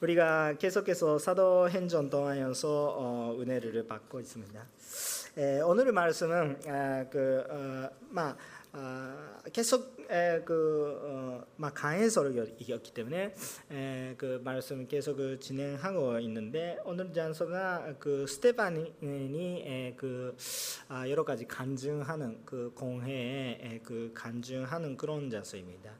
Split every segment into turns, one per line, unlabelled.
우리가 계속해서 사도행전 동안에서 어, 은혜를 받고 있습니다. 에, 오늘 말씀은 아, 그 어, 막 아, 계속 에, 그 어, 막 강해설이었기 때문에 에, 그 말씀 계속 그 진행하고 있는데 오늘 장소가 그 스테반이 에, 그 아, 여러 가지 간증하는 그 공회에 에, 그 간증하는 그런 장소입니다.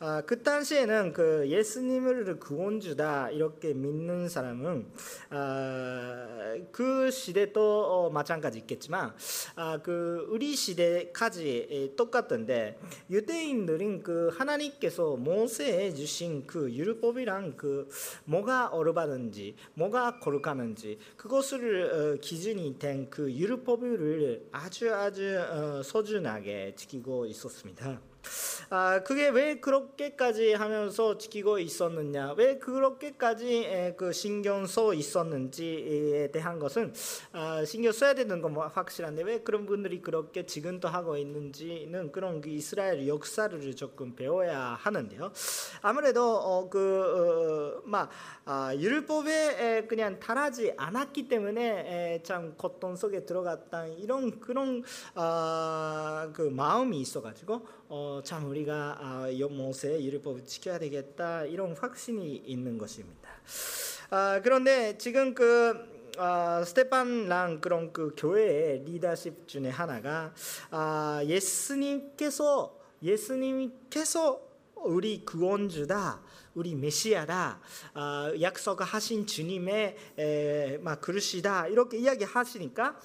아, 그 당시에는 그 예수님을 구원주다 이렇게 믿는 사람은 아, 그 시대도 어, 마찬가지 있겠지만 아, 그 우리 시대까지 똑같던데 유대인들은 그 하나님께서 모세에 주신 그 율법이랑 그 뭐가 어르바든지 뭐가 거룩하는지 그것을 어, 기준이 된 그 율법을 아주 아주 어, 소중하게 지키고 있었습니다. 아 그게 왜 그렇게까지 하면서 지키고 있었느냐? 왜 그렇게까지 그 신경 써 있었는지에 대한 것은 아, 신경 써야 되는 건뭐 확실한데 왜 그런 분들이 그렇게 지금도 하고 있는지는 그런 그 이스라엘 역사를 조금 배워야 하는데요. 아무래도 어, 그막 어, 아, 율법에 그냥 달하지 않았기 때문에 참 고통 속에 들어갔다 이런 그런 아, 그 마음이 있어가지고 어, 참 우리가 아, 모세 율법을 지켜야 되겠다 이런 확신이 있는 것입니다. 아, 그런데 지금 그 아, 스테판랑 그런 그 교회의 리더십 중에 하나가 아, 예수님께서 예수님께서 우리 구원주다. 우리 메시아다 아, 약속하신 주님의 에, 막 그릇이다 이렇게 이야기하시니까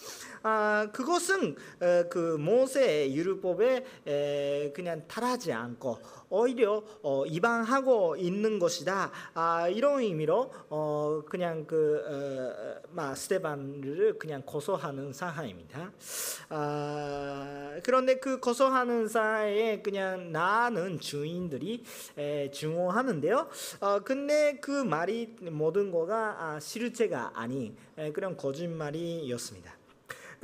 아, 그것은 에, 그 모세의 율법에 에, 그냥 따라하지 않고 오히려 어, 이방하고 있는 것이다 아, 이런 의미로 어, 그냥 그 어, 막 스테반을 그냥 고소하는 상황입니다. 아, 그런데 그 고소하는 사이에 그냥 나는 주인들이 에, 증오하는데요. 어, 근데 그 말이 모든 거가 아, 실체가 아닌 에, 그런 거짓말이었습니다.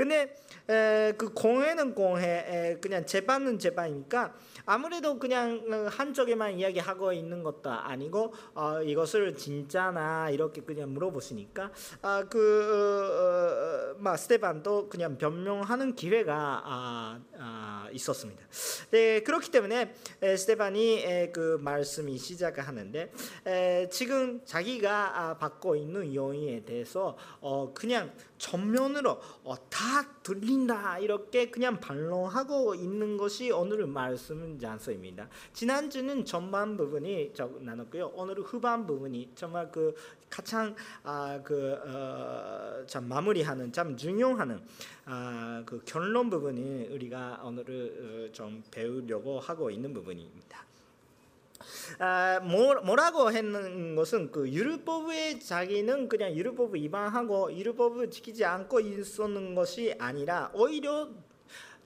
근데 에, 그 공회는 공회, 에, 그냥 재판은 재판이니까 아무래도 그냥 어, 한쪽에만 이야기하고 있는 것도 아니고 어, 이것을 진짜나 이렇게 그냥 물어보시니까 아, 그 어, 어, 스테반도 그냥 변명하는 기회가 아, 아, 있었습니다. 네, 그렇기 때문에 에, 스테반이 에, 그 말씀이 시작하는데 에, 지금 자기가 아, 받고 있는 요인에 대해서 어, 그냥 전면으로 어, 다 들린다 이렇게 그냥 반론하고 있는 것이 오늘 말씀 장소입니다. 지난주는 전반 부분이 나눴고요. 오늘 후반 부분이 정말 그 가장 아, 그, 어, 참 마무리하는 참 중요한 아, 그 결론 부분이 우리가 오늘 어, 좀 배우려고 하고 있는 부분입니다. 아, 뭐, 뭐라고 했는 것은 그 율법의 자기는 그냥 율법 위반하고 율법을 지키지 않고 있었는 것이 아니라 오히려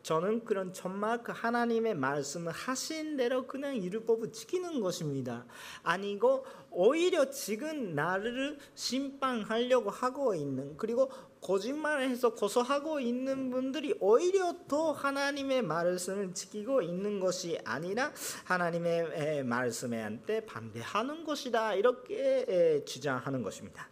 저는 그런 정말 그 하나님의 말씀을 하신 대로 그냥 율법을 지키는 것입니다. 아니고 오히려 지금 나를 심판하려고 하고 있는 그리고 거짓말해서 고소하고 있는 분들이 오히려 더 하나님의 말씀을 지키고 있는 것이 아니라 하나님의 말씀에한테 반대하는 것이다 이렇게 주장하는 것입니다.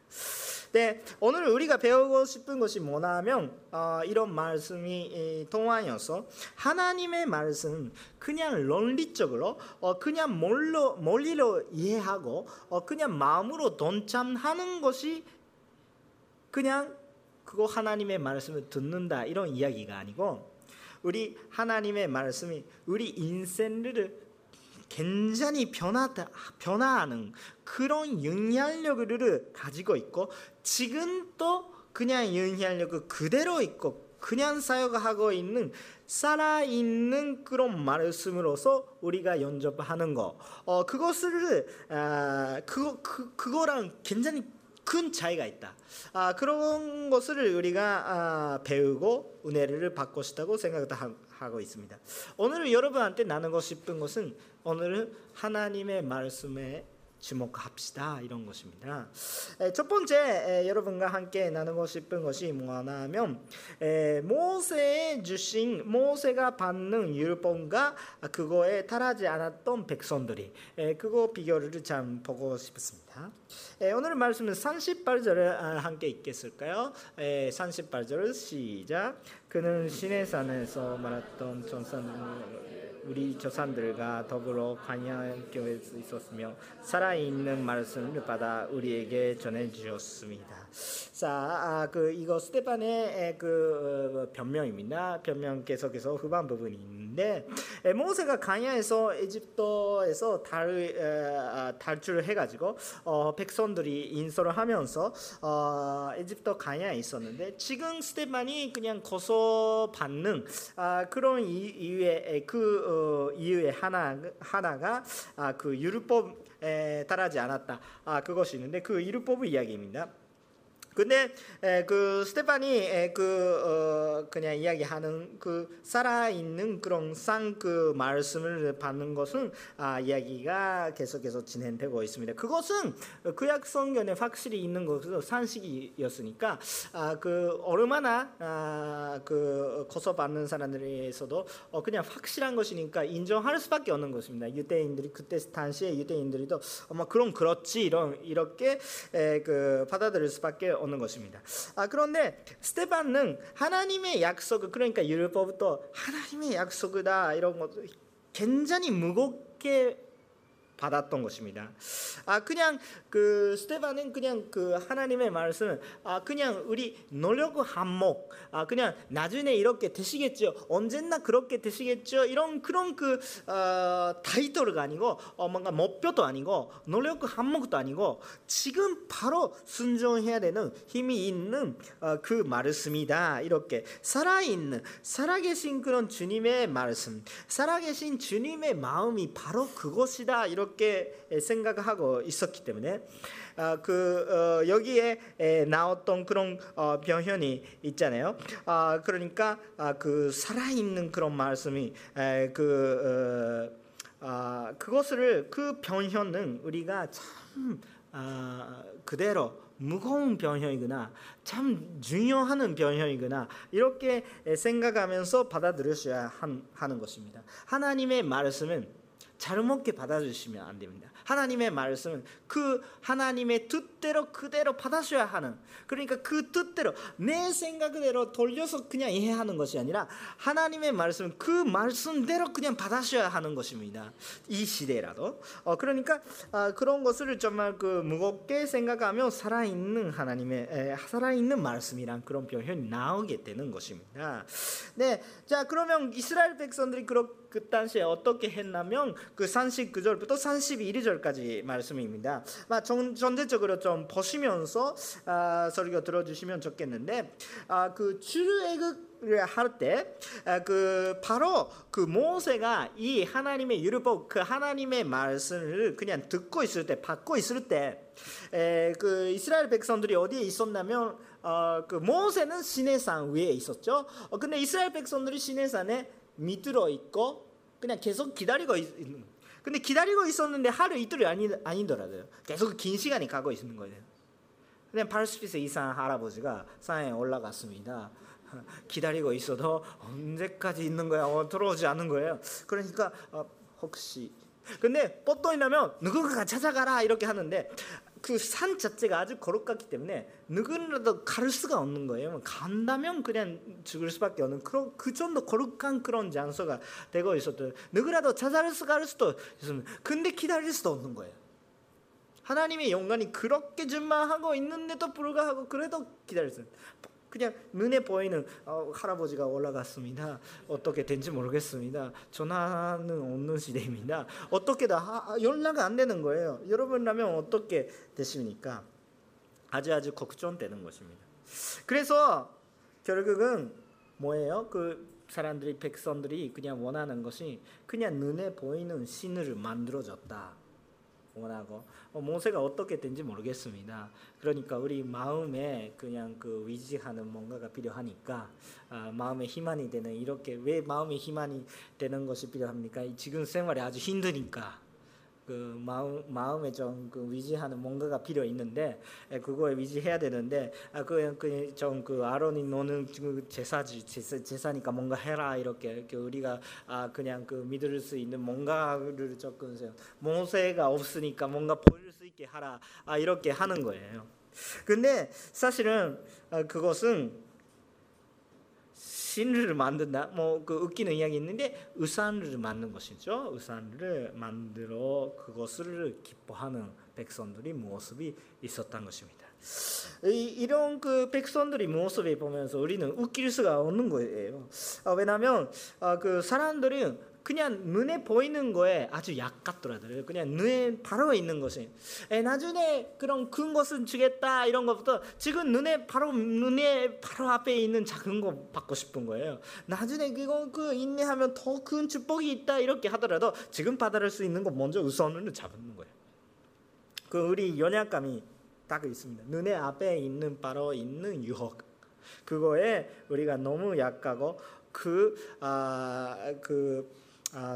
네, 오늘 우리가 배우고 싶은 것이 뭐냐면 어, 이런 말씀이 통하여서 하나님의 말씀 그냥論理적으로 어, 그냥 멀로, 멀리로 이해하고 어, 그냥 마음으로 동참하는 것이 그냥 그거 하나님의 말씀을 듣는다 이런 이야기가 아니고 우리 하나님의 말씀이 우리 인생을 굉장히 변하다, 변화하는 그런 영향력을 가지고 있고 지금도 그냥 영향력을 그대로 있고 그냥 사역하고 있는 살아있는 그런 말씀으로서 우리가 연접하는 거. 어, 그것을 아, 그거, 그, 그거랑 굉장히 큰 차이가 있다. 아, 그런 것을 우리가 아, 배우고 은혜를 받고 싶다고 생각하고 있습니다. 오늘 여러분한테 나누고 싶은 것은 오늘은 하나님의 말씀에 주목합시다 이런 것입니다. 첫 번째 여러분과 함께 나누고 싶은 것이 뭐냐면 모세의 주신 모세가 받는 율법과 그거에 따르지 않았던 백성들이 그거 비교를 참 보고 싶습니다. 오늘 말씀은 38절을 함께 읽겠을까요? 38절 시작. 그는 시내산에서 말했던 전산 우리 조상들과 더불어 관양 교회에 있었으며 살아있는 말씀을 받아 우리에게 전해 주셨습니다. 자, 아, 그 이거 스테반의 그 어, 변명입니다. 변명 계속해서 후반 부분이 있는데 모세가 가야에서 에집트에서 달 아, 탈출을 해가지고 어, 백성들이 인솔을 하면서 어, 에집트 가야에 있었는데 지금 스테반이 그냥 고소 받는 아, 그런 이유의 그 어, 이유의 하나 하나가 아, 그 율법 에 따르지 않았다. 아, 그것이 있는데 그 율법 이야기입니다. 근데 에, 그 스테판이 에, 그 어, 그냥 이야기하는 그 살아 있는 그런 쌍그 말씀을 받는 것은 아, 이야기가 계속해서 진행되고 있습니다. 그것은 구약 성경에 확실히 있는 것은 산식이었으니까 아, 그 얼마나 아, 그 고소받는 사람들에서도 어, 그냥 확실한 것이니까 인정할 수밖에 없는 것입니다. 유대인들이 그때 당시에 유대인들이도 아마 그럼 그렇지 이런 이렇게 에, 그 받아들일 수밖에 얻는 것입니다. 아, 그런데 스테반은 하나님의 약속 그러니까 율법부터 하나님의 약속이다 이런 것 굉장히 무겁게 받았던 것입니다. 아 그냥 그 스테반은 그냥 그 하나님의 말씀 아 그냥 우리 노력 한몫 아 그냥 나중에 이렇게 되시겠죠? 언젠가 그렇게 되시겠죠? 이런 그런 그 어, 타이틀가 아니고 어, 뭔가 목표도 아니고 노력 한몫도 아니고 지금 바로 순종해야 되는 힘이 있는 어, 그 말씀이다. 이렇게 살아있는 살아계신 그런 주님의 말씀 살아계신 주님의 마음이 바로 그것이다. 이렇게 그렇게 생각하고 있었기 때문에 아, 그 어, 여기에 나왔던 그런 어, 변현이 있잖아요. 아, 그러니까 아, 그 살아있는 그런 말씀이 그 어, 그것을 그 변현은 우리가 참 그대로 무거운 변형이구나 참 중요한 변형이구나 이렇게 생각하면서 받아들여야 하는 것입니다. 하나님의 말씀은 잘못게 받아주시면 안 됩니다. 하나님의 말씀은 그 하나님의 뜻대로 그대로 받아셔야 하는 그러니까 그 뜻대로 내 생각대로 돌려서 그냥 이해하는 것이 아니라 하나님의 말씀 그 말씀대로 그냥 받아셔야 하는 것입니다. 이 시대라도 어, 그러니까 어, 그런 것을 정말 그 무겁게 생각하며 살아있는 하나님의 에, 살아있는 말씀이란 그런 표현이 나오게 되는 것입니다. 네, 자 그러면 이스라엘 백성들이 그렇게 그 당시에 어떻게 했냐면 그 39절부터 31절 까지 말씀입니다. 전, 전체적으로 좀 보시면서 아, 설교 들어주시면 좋겠는데 아, 그 출애굽을 할때 아, 그 바로 그 모세가 이 하나님의 율법 그 하나님의 말씀을 그냥 듣고 있을 때 받고 있을 때그 이스라엘 백성들이 어디에 있었냐면 어, 그 모세는 시내산 위에 있었죠. 어, 근데 이스라엘 백성들이 시내산에 밑으로 있고 그냥 계속 기다리고 있는 근데 기다리고 있었는데 하루 이틀이 아니, 아니더라고요. 계속 긴 시간이 가고 있는 거예요. 근데 팔스피스 이상 할아버지가 산에 올라갔습니다. 기다리고 있어도 언제까지 있는 거야? 어, 들어오지 않는 거예요. 그러니까 어, 혹시 근데 뽀또이 나면 누군가 찾아가라 이렇게 하는데 그 산 자체가 아주 거룩하기 때문에 누구라도 갈 수가 없는 거예요. 간다면 그냥 죽을 수밖에 없는 그런 그 정도 거룩한 그런 장소가 되고 있었던 누구라도 찾아갈 수도 있습니다. 근데 기다릴 수도 없는 거예요. 하나님의 영광이 그렇게 준마하고 있는데도 불구하고 그래도 기다렸어요. 그냥 눈에 보이는 어, 할아버지가 올라갔습니다. 어떻게 된지 모르겠습니다. 전화는 없는 시대입니다. 어떻게 다 연락 안 되는 거예요. 여러분라면 어떻게 되십니까? 아주 아주 걱정되는 것입니다. 그래서 결국은 뭐예요? 그 사람들이 백성들이 그냥 원하는 것이 그냥 눈에 보이는 신을 만들어줬다. 원하고 어, 모세가 어떻게 된지 모르겠습니다. 그러니까 우리 마음에 그냥 그 위지하는 뭔가가 필요하니까 아, 마음에 희망이 되는 이렇게 왜 마음에 희망이 되는 것이 필요합니까? 지금 생활이 아주 힘드니까 그 마음 마음에 좀 그 위지하는 뭔가가 필요 있는데 에, 그거에 위지해야 되는데 아 그좀그 그 아론이 너는 그 제사지 제사, 제사니까 뭔가 해라 이렇게, 이렇게 우리가 아 그냥 그 믿을 수 있는 뭔가를 조금 모세가 없으니까 뭔가 보일 수 있게 하라 아 이렇게 하는 거예요. 근데 사실은 아, 그것은 신을 만든다. 뭐 그 웃기는 이야기 있는데 의산을 만든 것이죠. 의산을 만들어 그것을 기뻐하는 백성들이 모습이 있었던 것입니다. 이, 런그 백성들이 모습을 보면서 우리는 웃길 수가 없는 거예요. 아, 왜냐하면 아, 그 사람들은 그냥 눈에 보이는 거에 아주 약 같더라고요. 그냥 눈에 바로 있는 것이. 에, 나중에 그런 큰 것은 주겠다 이런 것부터 지금 눈에 바로 눈에 바로 앞에 있는 작은 거 받고 싶은 거예요. 나중에 그거 그 인내하면 더 큰 축복이 있다 이렇게 하더라도 지금 받아들 수 있는 거 먼저 우선으로 잡는 거예요. 그 우리 연약감이 딱 있습니다. 눈에 앞에 있는 바로 있는 유혹. 그거에 우리가 너무 약하고 그 아, 그 아,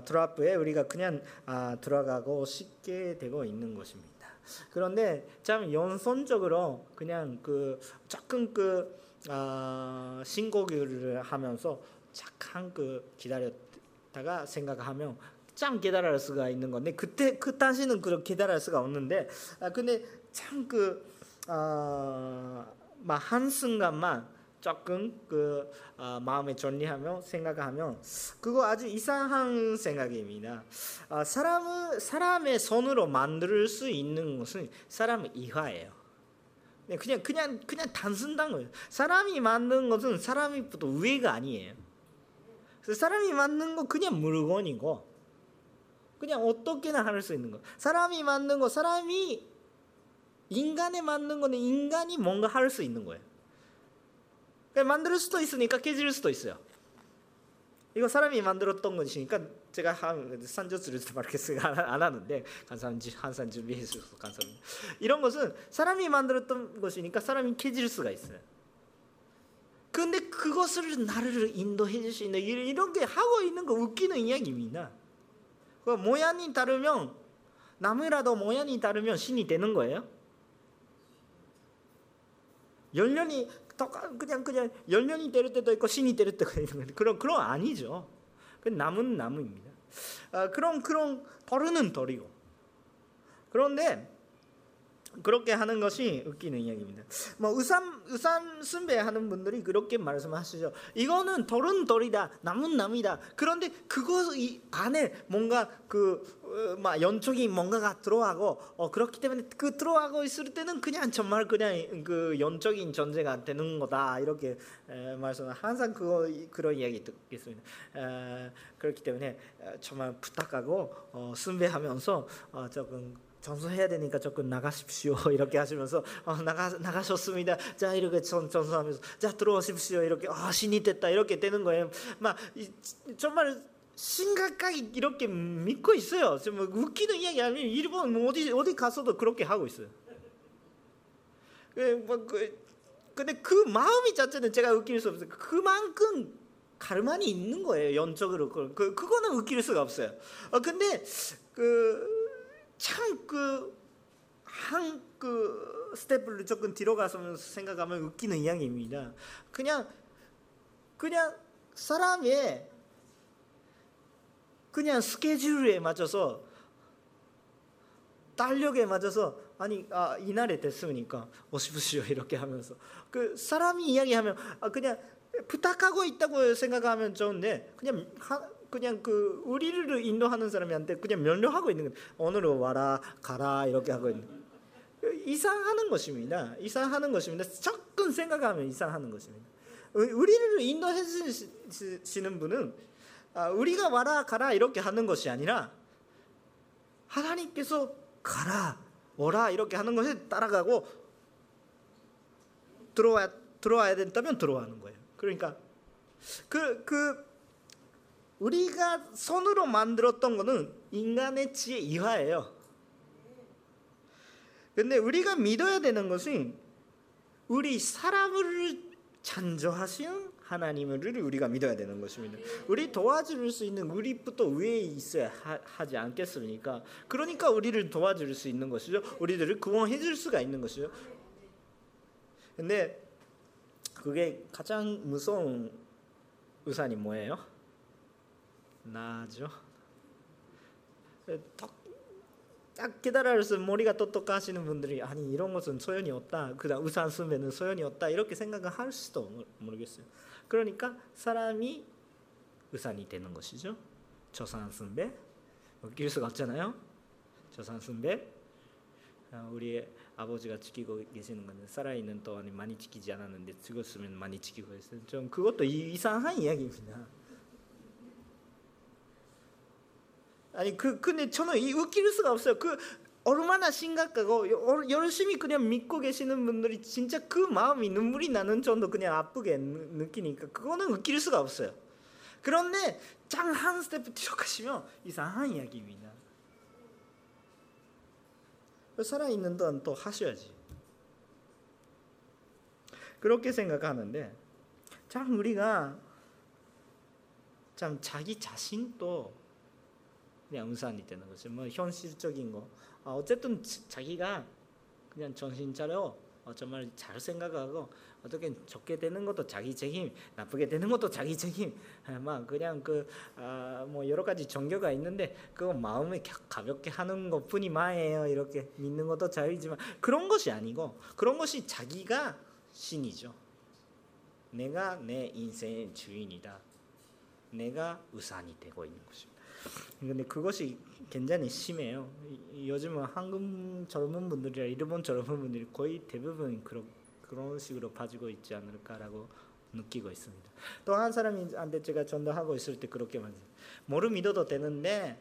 드랍에 우리가 그냥 아, 들어가고 쉽게 되고 있는 것입니다. 그런데 참 연선적으로 그냥 그 조금 그 아, 신고기를 하면서 잠깐 그 기다렸다가 생각하면 참 기다릴 수가 있는 건데 그때 그 당시는 그렇게 기다릴 수가 없는데 아, 근데 참그 아, 한순간만 조금 그 어, 마음에 정리하며 생각하면 그거 아주 이상한 생각입니다. 어, 사람은 사람의 손으로 만들 수 있는 것은 사람의 이화예요. 네, 그냥 그냥 그냥 단순한 거예요. 사람이 만든 것은 사람이부터 위가 아니에요. 사람이 만든 거 그냥 물건이고 그냥 어떻게나 할 수 있는 거. 사람이 만든 거 사람이 인간이 만든 거는 인간이 뭔가 할 수 있는 거예요. 만들 수도 있으니까 깨질 수도 있어요. 이거 사람이 만들었던 것이니까 제가 한 산조스를 말겠어요 안 하는데 감사한지 한산 준비해 주셔서 감사합니다. 이런 것은 사람이 만들었던 것이니까 사람이 깨질 수가 있어요. 근데 그것을 나를 인도해 주시는 이런 게 하고 있는 거 웃기는 이야기입니다. 그 모양이 다르면 나무라도 모양이 다르면 신이 되는 거예요. 열년이 그냥 그냥 열년이 때릴 때도 있고 신이 때릴 때가 있는 그런 그런 아니죠. 그 나무는 나무입니다. 아, 그런 그런 덜은 덜이고 그런데 그렇게 하는 것이 웃기는 이야기입니다. 뭐 의삼 의삼 순배하는 분들이 그렇게 말씀하시죠. 이거는 덜은 덜이다, 남은 남이다. 그런데 그것 이 안에 뭔가 그막 어, 연적인 뭔가가 들어가고 어, 그렇기 때문에 그 들어가고 있을 때는 그냥 정말 그냥 그 연적인 존재가 되는 거다 이렇게 에, 말씀 항상 그거 그런 이야기 듣겠습니다. 에, 그렇기 때문에 정말 부탁하고 어, 순배하면서 어, 조금 전수해야 되니까 조금 나가십시오 이렇게 하시면서 어, 나가 나가셨습니다. 자 이렇게 전, 전수하면서 자 들어오십시오 이렇게 아 신이 됐다 이렇게 되는 거예요. 막 이, 정말 심각하게 이렇게 믿고 있어요. 좀 웃기는 이야기 아니면 일본 뭐 어디 어디 가서도 그렇게 하고 있어요. 그, 뭐, 그, 근데 그 마음이 자체는 제가 웃길 수 없어요. 그만큼 가르만이 있는 거예요. 연적으로 그, 그 그거는 웃길 수가 없어요. 어, 근데 그 참그 한 그 스텝을 조금 뒤로 가서 생각하면 웃기는 이야기입니다. 그냥 그냥 사람의 그냥 스케줄에 맞춰서 달력에 맞춰서 아니 아 이날에 됐으니까 오십시오 이렇게 하면서 그 사람이 이야기하면 아 그냥 부탁하고 있다고 생각하면 좋은데 그냥 하, 그냥 그 우리를 인도하는 사람한테 그냥 면류하고 있는 거예요. 오늘은 와라 가라 이렇게 하고 있는 이상하는 것입니다. 이상하는 것입니다. 조금 생각하면 이상하는 것입니다. 우리를 인도해 주시는 분은 아, 우리가 와라 가라 이렇게 하는 것이 아니라 하나님께서 가라 오라 이렇게 하는 것에 따라가고 들어와 들어와야 된다면 들어가는 거예요. 그러니까 그그 그 우리가 손으로 만들었던 것은 인간의 지혜 이하예요. 근데 우리가 믿어야 되는 것은 우리 사람을 창조하신 하나님을 우리가 믿어야 되는 것입니다. 우리 도와줄 수 있는 우리부터 위에 있어야 하, 지 않겠습니까? 그러니까 우리를 도와줄 수 있는 것이죠. 우리들을 구원해 줄 수가 있는 것이죠. 근데 그게 가장 무서운 우산이 뭐예요? 나죠. 딱 깨달아서 머리가 똑똑하시는 분들이 아니 이런 것은 소연이 없다. 그다음 우산 쓰면은 소연이 없다. 이렇게 생각을 할 수도 모르겠어요. 그러니까 사람이 우산이 되는 것이죠. 저산순배 웃길 수가 없잖아요. 저산순배 우리 아버지가 지키고 계시는 건데 살아있는 동안에 많이 지키지 않았는데 죽었으면 많이 지키고 있어요. 좀 그것도 이상한 이야기입니다. 아니 그 근데 저는 이 웃길 수가 없어요. 그 얼마나 심각하고 열심히 그냥 믿고 계시는 분들이 진짜 그 마음이 눈물이 나는 정도 그냥 아프게 느끼니까 그거는 웃길 수가 없어요. 그런데 짱 한 스텝 들어가시면 이상한 이야기입니다. 살아있는 동안 또 하셔야지. 그렇게 생각하는데 참 우리가 참 자기 자신도 그냥 우산이 되는 거죠. 뭐 현실적인 거. 아, 어쨌든 자기가 그냥 정신 차려 어, 정말 잘 생각하고 어떻게 좋게 되는 것도 자기 책임, 나쁘게 되는 것도 자기 책임. 아, 막 그냥 그뭐 아, 여러 가지 종교가 있는데 그거 마음에 가볍게 하는 것뿐이 마예요. 이렇게 믿는 것도 자유지만 그런 것이 아니고 그런 것이 자기가 신이죠. 내가 내 인생의 주인이다. 내가 우산이 되고 있는 것입니다. 근데 그것이 굉장히 심해요. 요즘은 한국 젊은 분들이나 일본 젊은 분들이 거의 대부분 그런 그런 식으로 빠지고 있지 않을까라고 느끼고 있습니다. 또 한 사람한테 제가 전도하고 있을 때 그렇게 말해요. 뭐를 믿어도 되는데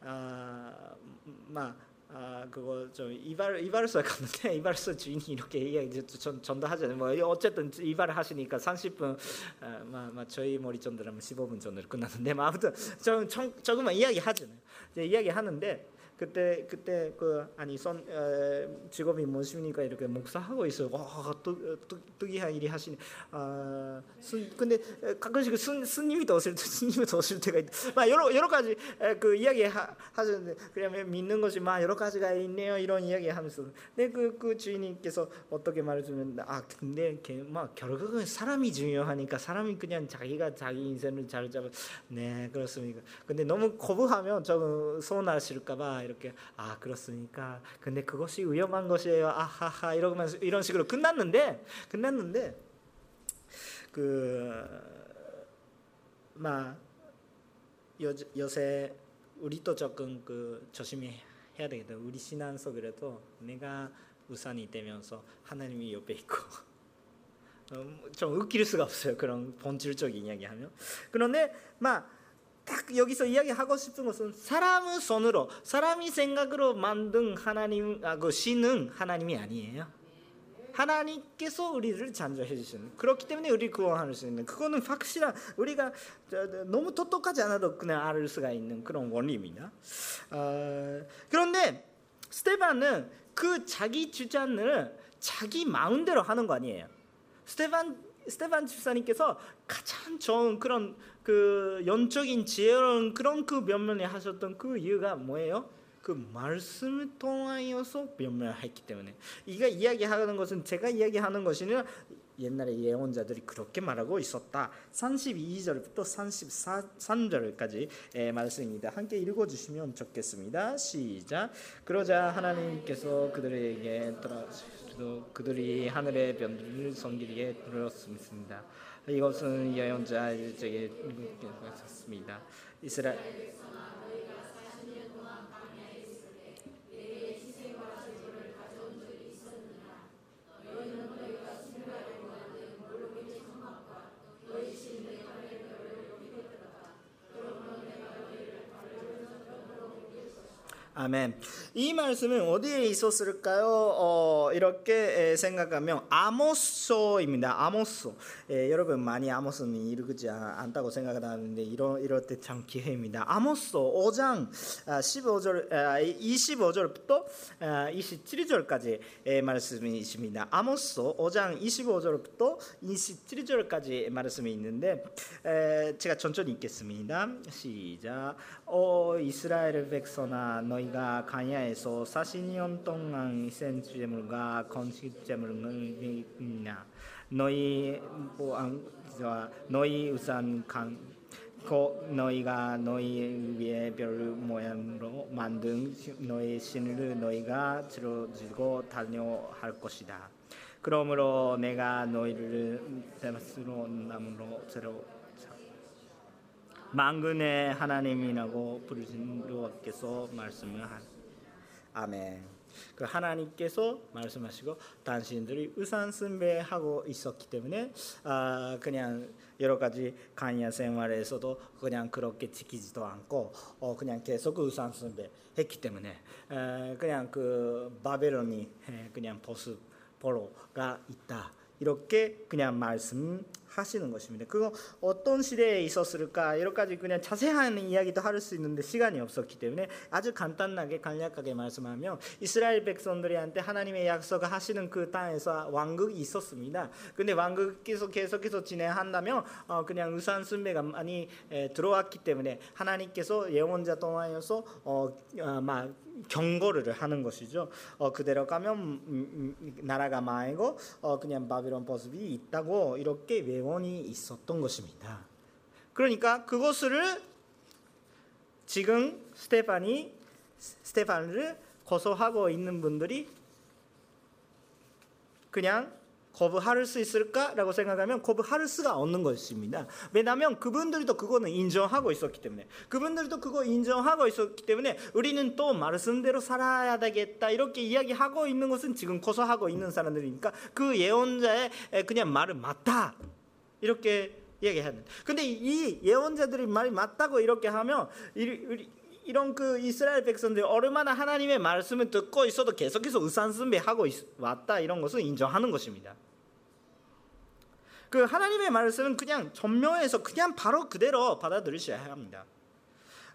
아막 아 그거 좀 이발 이발소 갔는데 이발소 주인이 이렇게 얘기해 전 전도하잖아요. 뭐 어쨌든 이발을 하시니까 30분 아, 마, 마 저희 머리 전도라면 15분 전으로 끝났는데 뭐 아무튼 좀 조금만 이야기 하잖아요. 이야기 하는데 그때 그때 그 아니 선 어, 직업이 무엇입니까 이렇게 목사하고 있어요. 와 특이한 일이 하시니 아 스, 근데 가끔씩 스, 스님이 더 오실 때 스님이 더 오실 때가 있. 막 여러 여러 가지 그 이야기 하, 하셨는데 그러면 믿는 것이 막 여러 가지가 있네요 이런 이야기 하면서 근데 그, 그 주인님께서 어떻게 말해주면 아 근데 막 결국은 사람이 중요하니까 사람이 그냥 자기가 자기 인생을 잘 잡아 네 그렇습니까. 근데 너무 거부하면 좀 서운하실까봐. 이렇게 아 그렇습니까? 근데 그것이 위험한 것이에요. 아하하 이러면서 이런 식으로 끝났는데 끝났는데 그막 요새 우리도 조금 그 조심히 해야 되겠다. 우리 신앙 속에도 내가 우산이 되면서 하나님이 옆에 있고 음, 좀 웃길 수가 없어요. 그런 본질적인 이야기하면. 그런데 막 딱 여기서 이야기하고 싶은 것은 사람의 손으로 사람이 생각으로 만든 하나님 아, 그 신은 하나님이 아니에요. 하나님께서 우리를 창조해 주시는 그렇기 때문에 우리 구원할 수 있는 그거는 확실한 우리가 너무 똑똑하지 않아도 그냥 알 수가 있는 그런 원리입니다. 어, 그런데 스테반은 그 자기 주장을 자기 마음대로 하는 거 아니에요. 스테반 스테반 집사님께서 가장 좋은 그런 그 영적인 지혜로운 그런 그 변면에 하셨던 그 이유가 뭐예요? 그 말씀을 통하여서 변명했기 때문에 이가 이야기하는 것은 제가 이야기하는 것이는 옛날에 예언자들이 그렇게 말하고 있었다. 32절부터 33절까지 말씀입니다. 함께 읽어주시면 좋겠습니다. 시작. 그러자 하나님께서 그들에게 그들이 하늘의 변들을 섬기게 들었습니다. 이것은 예언자에게 있었습니다. 이스라엘 아멘. 이 말씀은 어디에 있었을까요? 어, 이렇게 생각하면 아모스입니다. 아모스. 예, 여러분 많이 아모스는 읽지 않다고 생각하는데 이런 이럴 때 참 기회입니다. 아모스 5장 15절 25절부터 27절까지 말씀이십니다. 아모스 5장 25절부터 27절까지 말씀이 있는데 제가 천천히 읽겠습니다. 시작. 오 이스라엘 백성아 너희가 가야에서 40년 동안 이센 제물과 건식 제물을 있냐 너희 보안과 너희 우산 강 너희가 너희 위에 별 모양으로 만든 너희 신을 너희가 들어지고 달려할 것이다. 그러므로 내가 너희를 대마스로 나무로 새로 만근의 하나님이라고 부르신 여호와께서 말씀을 한 아멘. 그 하나님께서 말씀하시고 당신들이 우산 숭배하고 있었기 때문에 아 그냥 여러 가지 간야 생활에서도 그냥 그렇게 지키지도 않고 어 그냥 계속 우산 숭배했기 때문에 에 그냥 그 바벨론이 그냥 보수 보로가 있다. 이렇게 그냥 말씀하시는 것입니다. 그거 어떤 시대에 있었을까 여러 가지 그냥 자세한 이야기도 할 수 있는데 시간이 없었기 때문에 아주 간단하게 간략하게 말씀하면 이스라엘 백성들한테 하나님의 약속하시는 그 땅에서 왕국이 있었습니다. 근데 왕국께서 계속해서 진행한다면 어 그냥 우산 순배가 많이 들어왔기 때문에 하나님께서 예언자 동안에서 어 막 경고를 하는 것이죠. 어, 그대로 가면 음, 음, 나라가 망하고 어, 그냥 바빌론 보습이 있다고 이렇게 외원이 있었던 것입니다. 그러니까 그것을 지금 스테판이 스테판을 고소하고 있는 분들이 그냥 거부할 수 있을까라고 생각하면 거부할 수가 없는 것입니다. 왜냐하면 그분들도 그거는 인정하고 있었기 때문에 그분들도 그거 인정하고 있었기 때문에 우리는 또 말씀대로 살아야 되겠다 이렇게 이야기하고 있는 것은 지금 고소하고 있는 사람들이니까 그 예언자의 그냥 말은 맞다 이렇게 얘기하는. 근데 이 예언자들이 말이 맞다고 이렇게 하면 이런 그 이스라엘 백성들이 얼마나 하나님의 말씀을 듣고 있어도 계속해서 의산승배하고 왔다 이런 것을 인정하는 것입니다. 그 하나님의 말씀은 그냥 전면에서 그냥 바로 그대로 받아들이셔야 합니다.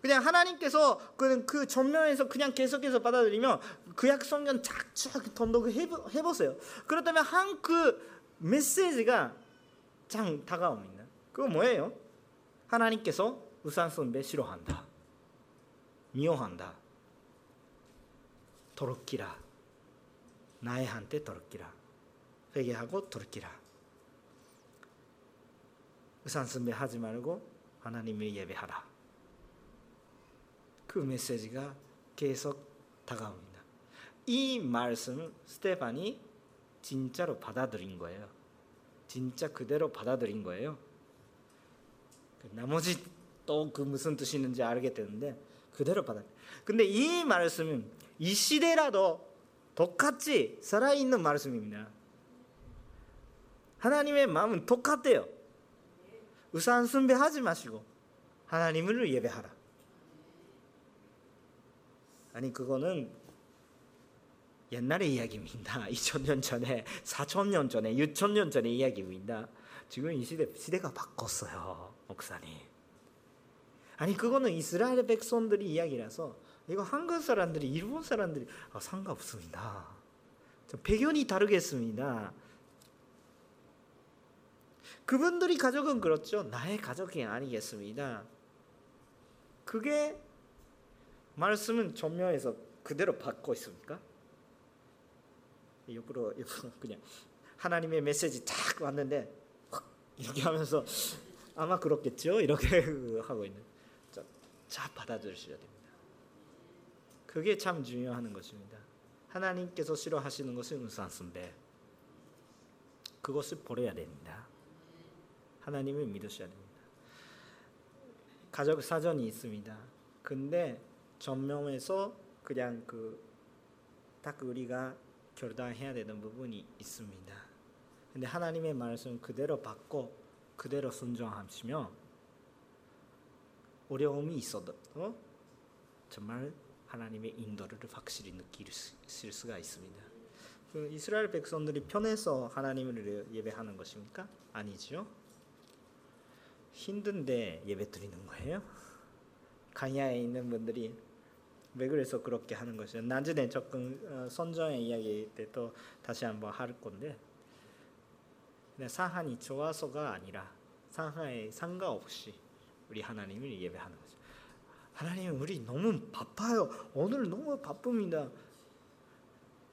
그냥 하나님께서 그, 그 전면에서 그냥 계속해서 받아들이면 그 약성견 착착 던독 해보세요. 그렇다면 한 그 메시지가 참 다가옵니다. 그거 뭐예요? 하나님께서 우산선배 싫어한다. 미워한다. 도르기라. 나의 한테 도르기라. 회개하고 도르기라. 의산승배 하지 말고 하나님을 예배하라. 그 메시지가 계속 다가옵니다. 이 말씀을 스테반이 진짜로 받아들인 거예요. 진짜 그대로 받아들인 거예요. 그 나머지 또 그 무슨 뜻이 있는지 알게 되는데 그대로 받아. 근데 이 말씀은 이 시대라도 똑같이 살아있는 말씀입니다. 하나님의 마음은 똑같대요. 우산 숭배하지 마시고 하나님을 예배하라. 아니 그거는 옛날의 이야기입니다. 2000년 전에, 4000년 전에, 6000년 전의 이야기입니다. 지금 이 시대 시대가 바꿨어요, 목사님. 아니 그거는 이스라엘 백성들이 이야기라서 이거 한국 사람들이 일본 사람들이 아, 상관없습니다. 배경이 다르겠습니다. 그분들이 가족은 그렇죠. 나의 가족이 아니겠습니다. 그게 말씀은 전면에서 그대로 받고 있습니까? 옆으로 그냥 하나님의 메시지 딱 왔는데 이렇게 하면서 아마 그렇겠죠 이렇게 하고 있는 자 받아들이셔야 됩니다. 그게 참 중요한 것입니다. 하나님께서 싫어하시는 것은 우상숭배 그것을 버려야 됩니다. 하나님을 믿으셔야 됩니다. 가족 사전이 있습니다. 근데 전면에서 그냥 그 딱 우리가 결단해야 되는 부분이 있습니다. 근데 하나님의 말씀 그대로 받고 그대로 순종하시면 어려움이 있어도 어? 정말 하나님의 인도를 확실히 느낄 수가 있습니다. 그 이스라엘 백성들이 편해서 하나님을 예배하는 것입니까? 아니죠. 힘든데 예배 드리는 거예요. 강야에 있는 분들이 왜 그래서 그렇게 하는 것이죠? 나중에 조금 어, 선정의 이야기 때 또 다시 한번 할 건데 상한이 좋아서가 아니라 상하에 상관없이 우리 하나님을 예배하는 거죠. 하나님 우리 너무 바빠요. 오늘 너무 바쁩니다.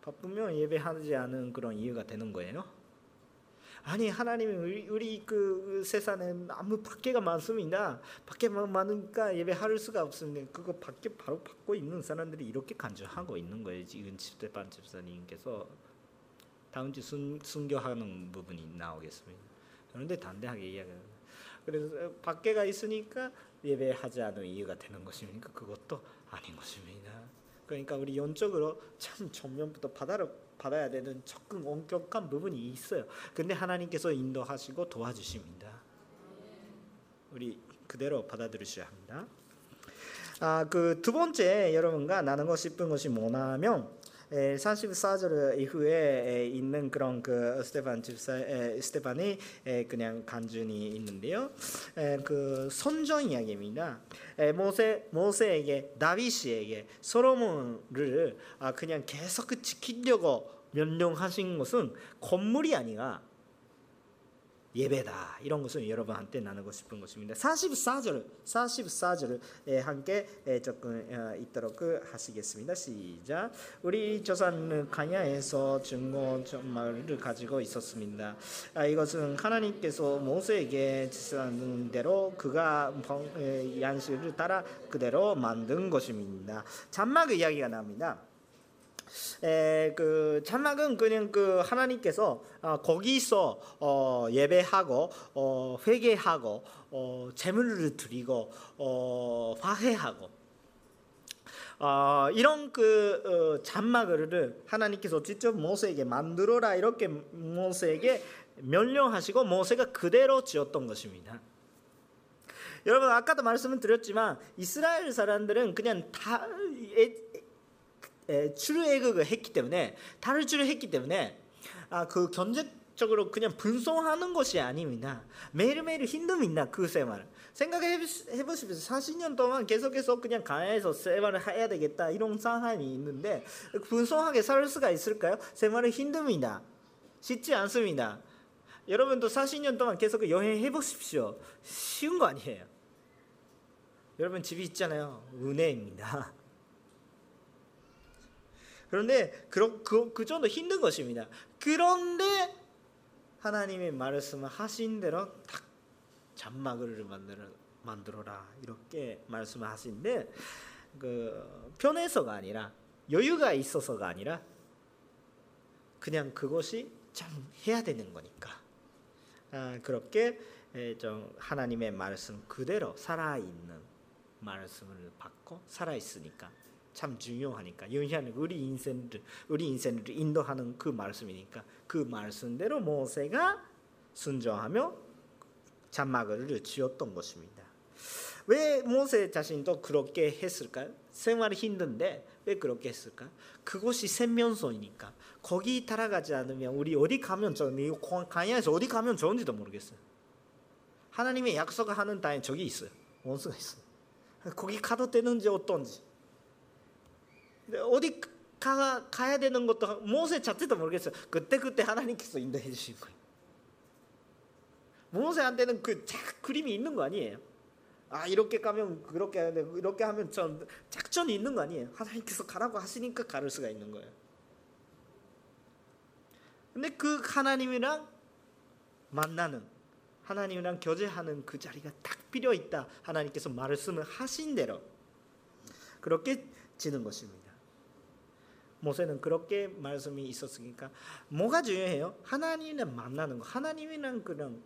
바쁘면 예배하지 않은 그런 이유가 되는 거예요. 아니 하나님이 우리, 우리 그 세상에 아무 밖에가 많습니다. 밖에만 많으니까 예배할 수가 없습니다. 그거 밖에 바로 받고 있는 사람들이 이렇게 간주하고 있는 거예요. 지금 집대반 집사님께서 다음 주 순, 순교하는 부분이 나오겠습니다. 그런데 담대하게 이야기합니다. 그래서 밖에가 있으니까 예배하지 않은 이유가 되는 것입니까? 그것도 아닌 것입니다. 그러니까 우리 영적으로 참 전면부터 받아라, 받아야 되는 적극 엄격한 부분이 있어요. 근데 하나님께서 인도하시고 도와주십니다. 우리 그대로 받아들이셔야 합니다. 아, 그 두 번째 여러분과 나누고 싶은 것이 뭐냐면 34절 이후에 있는 그런 그 스테반 집사 스테반이 그냥 간증이 있는데요. 그 선전 이야기입니다. 모세 모세에게 다윗에게 솔로몬을 아, 그냥 계속 지키려고 명령하신 것은 건물이 아니라 예배다 이런 것을 여러분한테 나누고 싶은 것입니다. 44절 44절을 함께 조금 어, 있도록 하시겠습니다. 시작. 우리 조상은 가야에서 증거 정말을 가지고 있었습니다. 아, 이것은 하나님께서 모세에게 지시하는 대로 그가 양식을 따라 그대로 만든 것입니다. 잔막 이야기가 납니다. 에, 그 장막은 그냥 그 하나님께서 어, 거기서 어, 예배하고 어, 회개하고 어, 제물을 드리고 어, 화해하고 어, 이런 그 어, 잔막을 하나님께서 직접 모세에게 만들어라 이렇게 모세에게 명령하시고 모세가 그대로 지었던 것입니다. 여러분 아까도 말씀을 드렸지만 이스라엘 사람들은 그냥 다 출애굽을 했기 때문에 탈출을 했기 때문에 아, 그 경제적으로 그냥 분송하는 것이 아닙니다. 매일매일 힘듭니다. 그 생활. 생각해 보십시오. 40년 동안 계속해서 그냥 가야에서 생활을 해야 되겠다 이런 상황이 있는데 분송하게 살 수가 있을까요? 생활은 힘듭니다. 쉽지 않습니다. 여러분도 40년 동안 계속 여행해 보십시오. 쉬운 거 아니에요. 여러분 집이 있잖아요. 은혜입니다. 그런데 그, 그, 그 정도 힘든 것입니다. 그런데 하나님의 말씀을 하신 대로 딱 잔막을 만들어 만들어라 이렇게 말씀하신데 그 편해서가 아니라 여유가 있어서가 아니라 그냥 그것이 참 해야 되는 거니까 아, 그렇게 좀 하나님의 말씀 그대로 살아 있는 말씀을 받고 살아 있으니까 참 중요하니까 영향 우리 인생을 우리 인생을 인도하는 그 말씀이니까 그 말씀대로 모세가 순종하며 잔막을 지었던 것입니다. 왜 모세 자신도 그렇게 했을까요? 생활이 힘든데 왜 그렇게 했을까? 그것이 생명소이니까 거기 따라가지 않으면 우리 어디 가면 좋은 강야에서 어디 가면 좋은지도 모르겠어요. 하나님의 약속하는 땅에 저기 있어요. 원수가 있어요. 거기 가도 되는지 어떤지 어디 가, 가야 되는 것도 모세 자체도 모르겠어요. 그때 그때 하나님께서 인도해 주신 거예요. 모세한테는 그 그림이 있는 거 아니에요. 아 이렇게 가면 그렇게 해야 돼 이렇게 하면 전 작전이 있는 거 아니에요. 하나님께서 가라고 하시니까 가를 수가 있는 거예요. 근데 그 하나님이랑 만나는 하나님이랑 교제하는 그 자리가 딱 필요 있다. 하나님께서 말씀을 하신 대로 그렇게 지는 것입니다. 모세는 그렇게 말씀이 있었으니까 뭐가 중요해요? 하나님을 만나는 거. 하나님이랑 그냥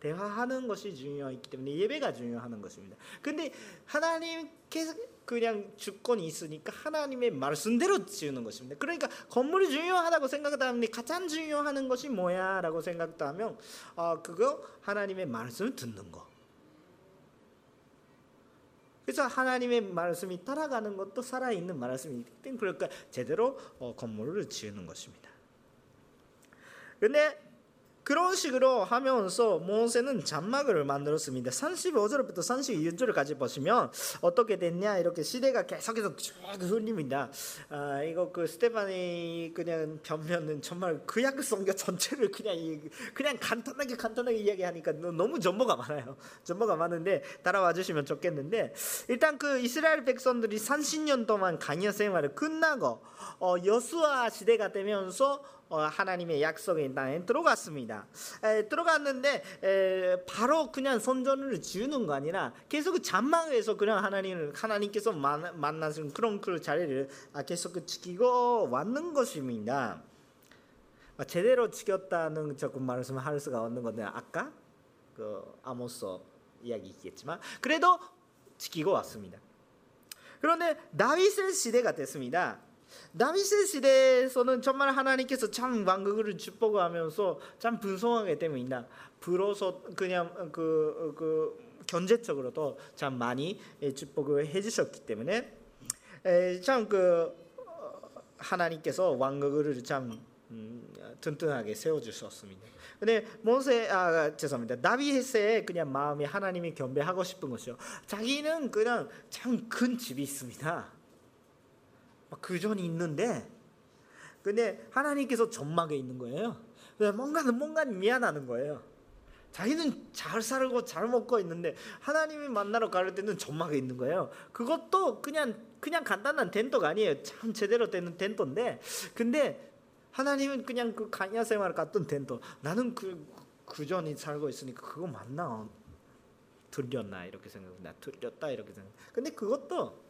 대화하는 것이 중요하기 때문에 예배가 중요한 것입니다. 근데 하나님께서 그냥 주권이 있으니까 하나님의 말씀대로 지우는 것입니다. 그러니까 건물이 중요하다고 생각하면 가장 중요한 것이 뭐야라고 생각하면 어, 그거 하나님의 말씀을 듣는 거. 그래서 하나님의 말씀이 따라가는 것도 살아있는 말씀이기 때문에 그러니까 제대로 어, 건물을 지으는 것입니다. 근데 그런 식으로 하면서 모세는 장막을 만들었습니다. 35절부터 36절까지 보시면 어떻게 됐냐 이렇게 시대가 계속해서 쭉 흘립니다. 아, 이거 그 스테반이 그냥 변면은 정말 구약 성경 전체를 그냥 그냥 간단하게 간단하게 이야기하니까 너무 정보가 많아요. 정보가 많은데 따라와 주시면 좋겠는데 일단 그 이스라엘 백성들이 30년 동안 강연 생활을 끝나고 어, 여수아 시대가 되면서 어, 하나님의 약속의 땅에 들어갔습니다. 에, 들어갔는데 에, 바로 그냥 선전을 지우는 거 아니라 계속 잔망에서 그냥 하나님을 하나님께서 만, 만나신 그런 그 자리를 아, 계속 지키고 왔는 것입니다. 아, 제대로 지켰다는 조금 말씀할 수가 없는 건데 아까 그 아모스 이야기겠지만 그래도 지키고 왔습니다. 그런데 다윗의 시대가 됐습니다. 다윗의 시대에서는 정말 하나님께서 참 왕국을 축복하면서 참 분성하게 됩니다. 불어서 그냥 그, 그 경제적으로도 참 많이 축복을 해주셨기 때문에 참 그 하나님께서 왕국을 참 음, 튼튼하게 세워주셨습니다. 근데 모세 아 죄송합니다. 다윗의 그냥 마음이 하나님이 경배하고 싶은 것이요. 자기는 그냥 참 큰 집이 있습니다. 그전이 있는데 근데 하나님께서 전막에 있는 거예요. 뭔가는 뭔가 미안하는 거예요. 자기는 잘 살고 잘 먹고 있는데 하나님이 만나러 갈 때는 전막에 있는 거예요. 그것도 그냥 그냥 간단한 텐트가 아니에요. 참 제대로 되는 텐트인데 근데 하나님은 그냥 그 가냐 생활 같은 텐트. 나는 그 그전이 살고 있으니까 그거 맞나? 들렸나 이렇게 생각나 들렸다 이렇게 생각. 근데 그것도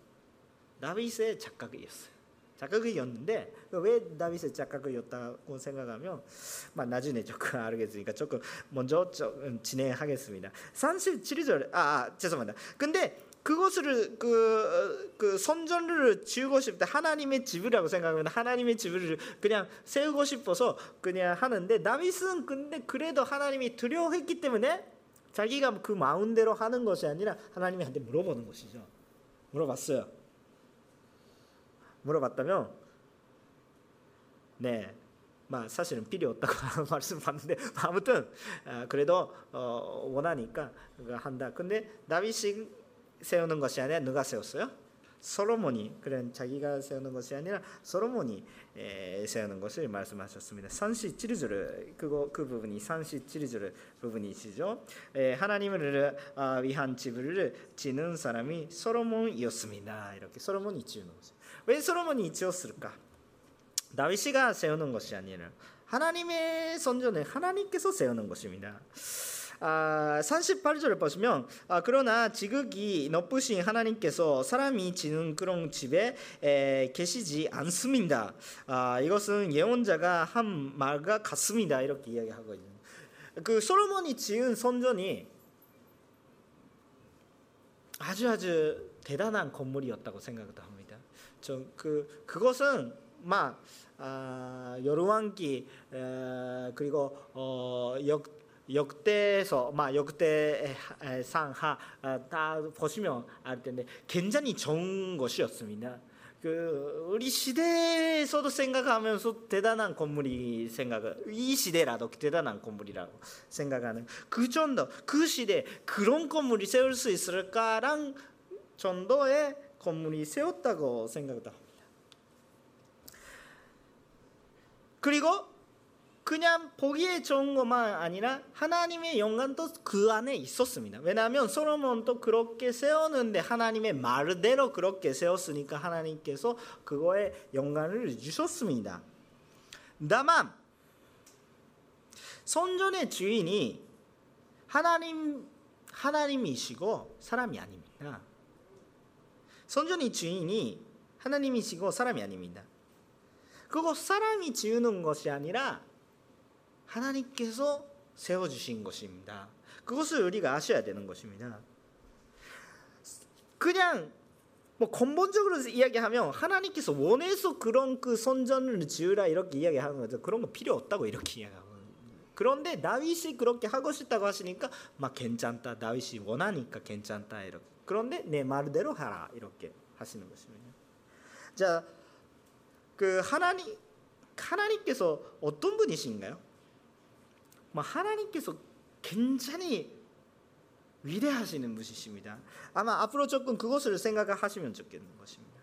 다윗의 착각이었어요. 작가이었는데 왜 다윗의 작가이었다고 생각하면 나중에 조금 알겠으니까 조금 먼저 좀 진행하겠습니다. 37절 아, 아 죄송합니다. 근데 그것을 그, 그 선전을 지우고 싶다 하나님의 집이라고 생각하면 하나님의 집을 그냥 세우고 싶어서 그냥 하는데 다윗은 근데 그래도 하나님이 두려워했기 때문에 자기가 그 마음대로 하는 것이 아니라 하나님한테 물어보는 것이죠. 물어봤어요. 물어봤다면 네, 막 사실은 필요 없다고 말씀 받는데 아무튼 아, 그래도 어, 원하니까 한다. 근데 다윗이 세우는 것이 아니라 누가 세웠어요? 솔로몬이 그런 자기가 세우는 것이 아니라 솔로몬이 세우는 것을 말씀하셨습니다. 37절 그거 그 부분이 37절 부분이시죠. 하나님을 아, 위한 집을 지는 사람이 솔로몬이었습니다. 이렇게 솔로몬이 지은 것 왜 솔로몬이 지었을까? 다윗이가 세우는 것이 아니라 하나님의 선전을 하나님께서 세우는 것입니다. 아, 38절을 보시면 아, 그러나 지극히 높으신 하나님께서 사람이 지는 그런 집에 에, 계시지 않습니다. 아, 이것은 예언자가 한 말과 같습니다. 이렇게 이야기하거든요. 그 솔로몬이 지은 선전이 아주 아주 대단한 건물이었다고 생각합니다. 그 그것은 막 아, 여루왕기 그리고 어, 역 역대에서 막 역대 상하 아, 다 보시면 알 텐데 굉장히 좋은 것이었습니다. 그 우리 시대에서도 생각하면서 대단한 건물이 생각 이 시대라도 대단한 건물이라고 생각하는 그 정도 그 시대 그런 건물이 세울 수 있을까랑 정도의 건물이 세웠다고 생각합니다. 그리고 그냥 보기에 좋은 것만 아니라 하나님의 영광도 그 안에 있었습니다. 왜냐하면 솔로몬도 그렇게 세웠는데 하나님의 말대로 그렇게 세웠으니까 하나님께서 그거에 영광을 주셨습니다. 다만 선전의 주인이 하나님 하나님이시고 사람이 아닙니다. 선전의 주인이 하나님이시고 사람이 아닙니다. 그거 사람이 지우는 것이 아니라 하나님께서 세워주신 것입니다. 그것을 우리가 아셔야 되는 것입니다. 그냥 뭐 근본적으로 이야기하면 하나님께서 원해서 그런 그 선전을 지으라 이렇게 이야기하는 거죠. 그런 거 필요 없다고 이렇게 이야기하고. 그런데 다윗이 그렇게 하고 싶다고 하시니까 막 괜찮다. 다윗이 원하니까 괜찮다 이렇게. 그런데 내 말대로 하라 이렇게 하시는 것입니다. 자, 그 하나님 하나님께서 어떤 분이신가요? 뭐 하나님께서 굉장히 위대하시는 분이십니다. 아마 앞으로 조금 그것을 생각하시면 좋겠는 것입니다.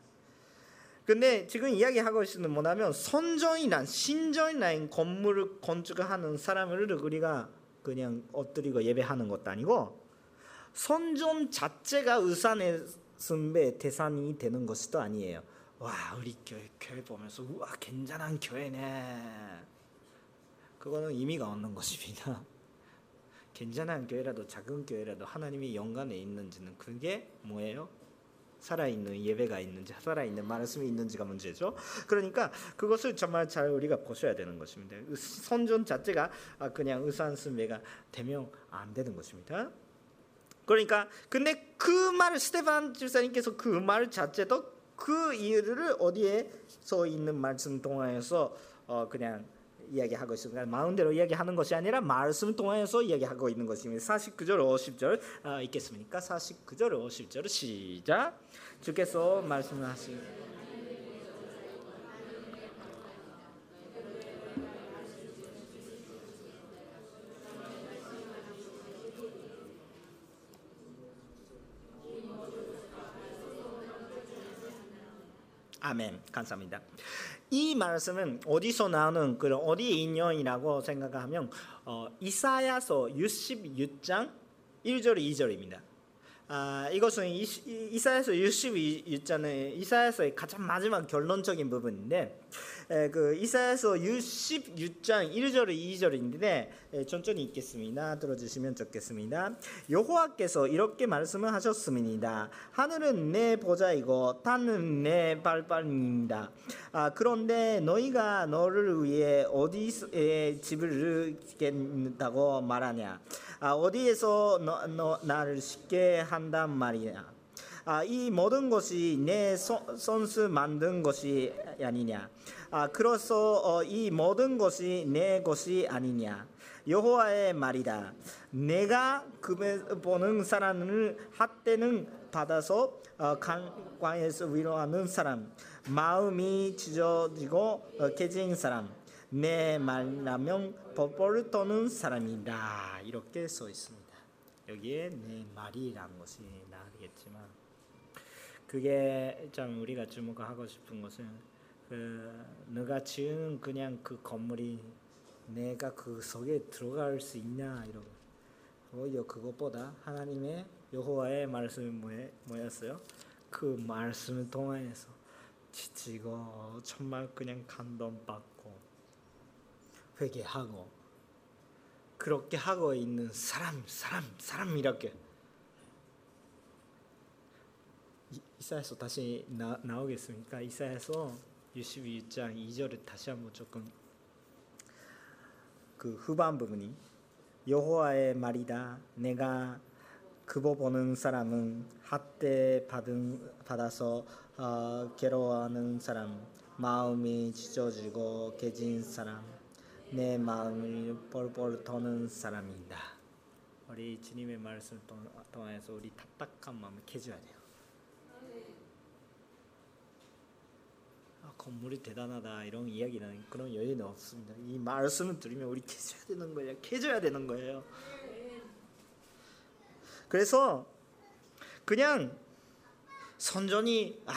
근데 지금 이야기하고 있는 뭐냐면 선전이나 신전이나 건물을 건축하는 사람을 우리가 그냥 엎드리고 예배하는 것도 아니고 선전 자체가 의산의 선배 대상이 되는 것도 아니에요. 와 우리 교회, 교회 보면서 우와 괜찮은 교회네. 그거는 의미가 없는 것입니다. 괜찮은 교회라도 작은 교회라도 하나님이 영광에 있는지는 그게 뭐예요? 살아있는 예배가 있는지 살아있는 말씀이 있는지가 문제죠. 그러니까 그것을 정말 잘 우리가 보셔야 되는 것입니다. 선전 자체가 그냥 의산승배가 되면 안 되는 것입니다. 그러니까 근데 그 말을 스테반 집사님께서 그 말 자체도 그 이유를 어디에서 있는 말씀 동안에서 어 그냥 이야기하고 있습니다. 마음대로 이야기하는 것이 아니라 말씀 통해서 이야기하고 있는 것입니다. 49절 50절 아, 있겠습니까? 49절 50절 시작. 주께서 말씀하신 아멘. 감사합니다. 이 말씀은 어디서 나오는 그런 어디 인연이라고 생각하면 어, 이사야서 66장 1절 2절입니다. 아, 이것은 이, 사야서 62장의 이사야서의 가장 마지막 결론적인 부분인데 에, 그 이사야서 66장 1절 2절인데 에, 천천히 읽겠습니다. 들어주시면 좋겠습니다. 여호와께서 이렇게 말씀을 하셨습니다. 하늘은 내 보좌이고 땅은 내 발발입니다. 아, 그런데 너희가 너를 위해 어디에 집을 짓겠다고 말하냐? 아, 어디에서 너, 너, 나를 쉽게 한단 말이냐? 아, 이 모든 것이 내 손수 만든 것이 아니냐? 아, 그래서 어, 이 모든 것이 내 것이 아니냐? 여호와의 말이다. 내가 그배 보는 사람을 핫때는 받아서 어, 강광에서 위로하는 사람, 마음이 찢어지고 어, 깨진 사람, 내 말라면 뻘뻘 떠는 사람이다. 이렇게 써 있습니다. 여기에 내 말이라는 것이 나오겠지만 그게 참 우리가 주목하고 싶은 것은 그 너가 지은 그냥 그 건물이 내가 그 속에 들어갈 수 있냐 이런 오히려 그것보다 하나님의 여호와의 말씀이 뭐였어요? 그 말씀을 통해서 지치고 정말 그냥 감동받고 회개하고 그렇게 하고 있는 사람 사람 사람 이렇게 이사야서 다시 나, 나오겠습니까? 이사야서 62장 2절을 다시 한번 조금 그 후반 부분이 여호와의 말이다. 내가 그보 보는 사람은 학대 받은 받아서 어, 괴로워하는 사람, 마음이 찢어지고 깨진 사람, 내 마음을 뻘뻘 터는 사람이다. 우리 주님의 말씀 통해서 우리 답답한 마음을 깨줘야 돼요. 건물이 대단하다 이런 이야기는 그런 여유는 없습니다. 이 말씀을 들으면 우리 캐줘야 되는 거예요. 캐줘야 되는 거예요. 그래서 그냥 선전이 아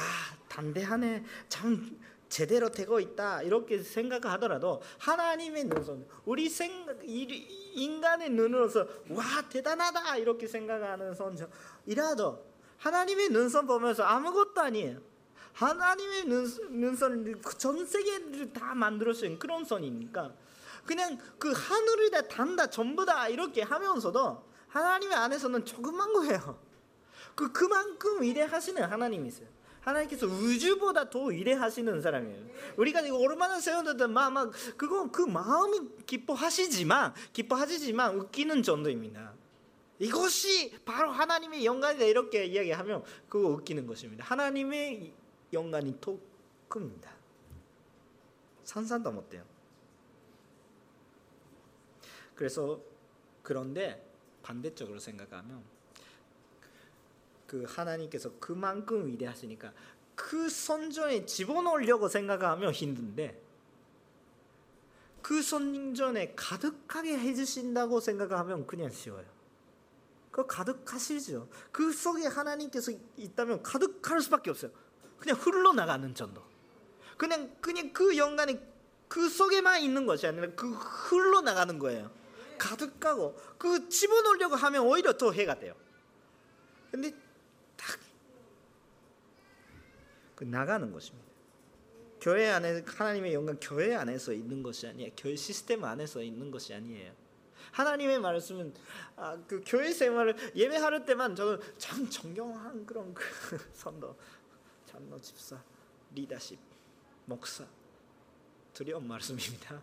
담대하네 참 제대로 되고 있다 이렇게 생각하더라도 하나님의 눈선 우리 생각 인간의 눈으로서 와 대단하다 이렇게 생각하는 선전이라도 하나님의 눈선 보면서 아무것도 아니에요. 하나님의 눈, 선을 그전 세계를 다 만들어주신 그런 선이니까 그냥 그 하늘을 다 단다 전부 다 이렇게 하면서도 하나님의 안에서는 조그만 거예요. 그 그만큼 위대하시는 하나님이세요. 하나님께서 우주보다 더 위대하시는 사람이에요. 우리가 이거 얼마나 세웠든 막, 그거 그 마음이 기뻐하시지만 기뻐하시지만 웃기는 정도입니다. 이것이 바로 하나님의 영광이다 이렇게 이야기하면 그거 웃기는 것입니다. 하나님의 영광이 더 큽니다. 상상도 못해요. 그래서 그런데 반대쪽으로 생각하면 그 하나님께서 그만큼 위대하시니까 그 선전에 집어넣으려고 생각하면 힘든데 그 선전에 가득하게 해주신다고 생각하면 그냥 쉬워요. 그 가득하시죠. 그 속에 하나님께서 있다면 가득할 수밖에 없어요. 그냥 흘러나가는 정도. 그냥 그냥 그 영광이 그 속에만 있는 것이 아니라 그 흘러나가는 거예요. 가득하고 그 집어넣으려고 하면 오히려 더 해가 돼요. 근데 딱 그 나가는 것입니다. 교회 안에 하나님의 영광 교회 안에서 있는 것이 아니에요. 교회 시스템 안에서 있는 것이 아니에요. 하나님의 말씀은 아, 그 교회 생활을 예배할 때만 저는 참 정경한 그런 그 선도 장로 집사 리더십 목사 두려운 말씀입니다.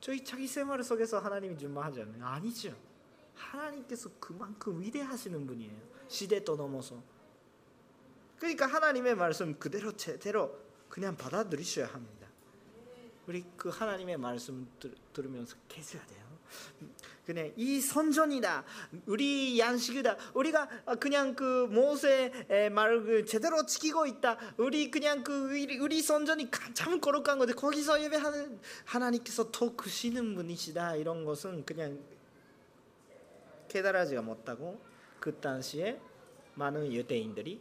저희 자기 생활 속에서 하나님이 않나요? 아니죠. 하나님께서 그만큼 위대하시는 분이에요. 시대도 넘어서. 그러니까 하나님의 말씀 그대로 제대로 그냥 받아들이셔야 합니다. 우리 그 하나님의 말씀 들으면서 계셔야 돼요. 그냥 이 선전이다. 우리 양식이다. 우리가 그냥 그 모세 말을 그 제대로 지키고 있다. 우리 그냥 그 우리 선전이 가장 거룩한 건데 거기서 예배하는 하나님께서 더 크시는 분이시다. 이런 것은 그냥 깨달아지가 못하고 그 당시에 많은 유대인들이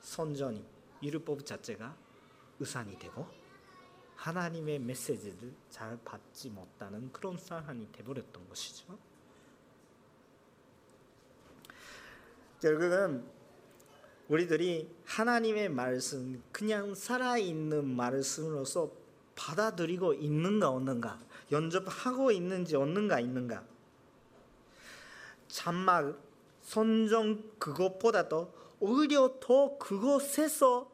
선전이 율법 자체가 우산이 되고 하나님의 메시지를 잘 받지 못하는 그런 상황이 되버렸던 것이죠. 결국은 우리들이 하나님의 말씀 그냥 살아있는 말씀으로서 받아들이고 있는가 없는가 연접하고 있는지 없는가 있는가 잔막 선정 그것보다도 오히려 더 그것에서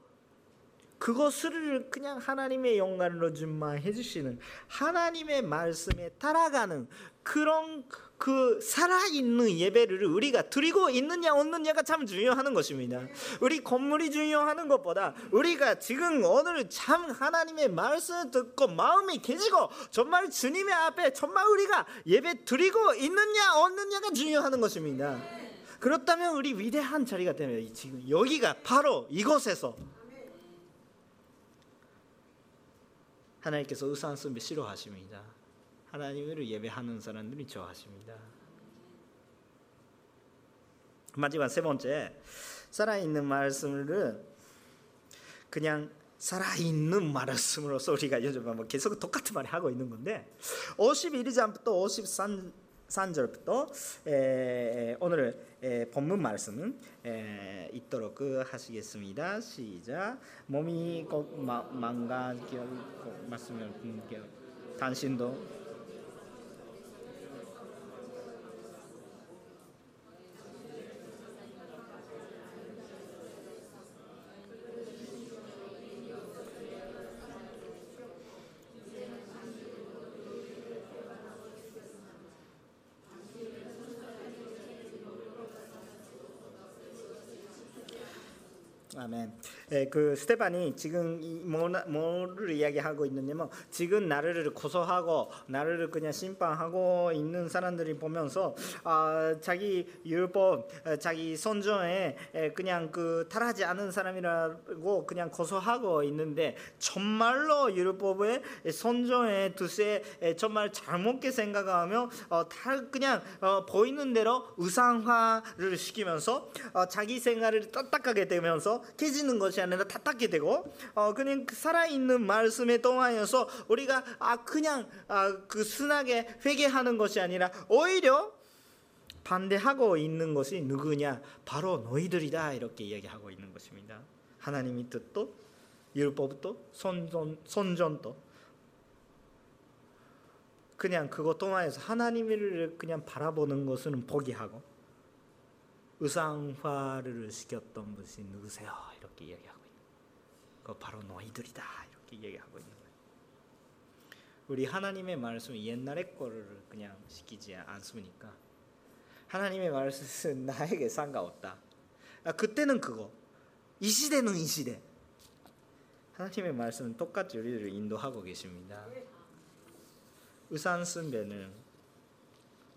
그것을 그냥 하나님의 영광으로 준만 해주시는 하나님의 말씀에 따라가는 그런 그 살아있는 예배를 우리가 드리고 있느냐 없느냐가 참 중요한 것입니다. 우리 건물이 중요하는 것보다 우리가 지금 오늘 참 하나님의 말씀을 듣고 마음이 개지고 정말 주님의 앞에 정말 우리가 예배 드리고 있느냐 없느냐가 중요한 것입니다. 그렇다면 우리 위대한 자리가 되면 지금 여기가 바로 이곳에서 하나님께서 의상 쓰면 싫어하십니다. 하나님을 예배하는 사람들이 좋아하십니다. 마지막 세 번째 살아있는 말씀을 그냥 살아있는 말씀으로서 우리가 요즘 뭐 계속 똑같은 말을 하고 있는 건데 51장부터 53 3절부터 오늘 본문 말씀은 있도록 그 하시겠습니다. 시작. 몸이 꼭 망가질 말씀을 당신도 아멘. 예, 그 스테반이 지금 뭐, 뭐를 이야기하고 있느냐면 지금 나를 고소하고 나를 그냥 심판하고 있는 사람들이 보면서 아, 자기 율법, 자기 선정에 그냥 그 탈하지 않은 사람이라고 그냥 고소하고 있는데 정말로 율법의 선정에 두세 정말 잘못게 생각하며 어, 다 그냥 어, 보이는 대로 우상화를 시키면서 어, 자기 생활을 딱딱하게 되면서 깨지는 것이 아니라 탓하게 되고 어, 그냥 그 살아있는 말씀에 동하여서 우리가 아 그냥 아, 그 순하게 회개하는 것이 아니라 오히려 반대하고 있는 것이 누구냐? 바로 너희들이다 이렇게 이야기하고 있는 것입니다. 하나님이 뜻도 율법도 선전 선전도 그냥 그것 통하여서 하나님을 그냥 바라보는 것은 포기하고 의상화를 시켰던 분이 누구세요? 이렇게 이야기하고 있는 그 바로 너희들이다 이렇게 얘기하고 있는. 우리 하나님의 말씀 옛날의 거를 그냥 시키지 않습니까? 하나님의 말씀은 나에게 상관없다. 아, 그때는 그거. 이 시대는 이 시대. 하나님의 말씀은 똑같이 우리를 인도하고 계십니다. 의상 숭배는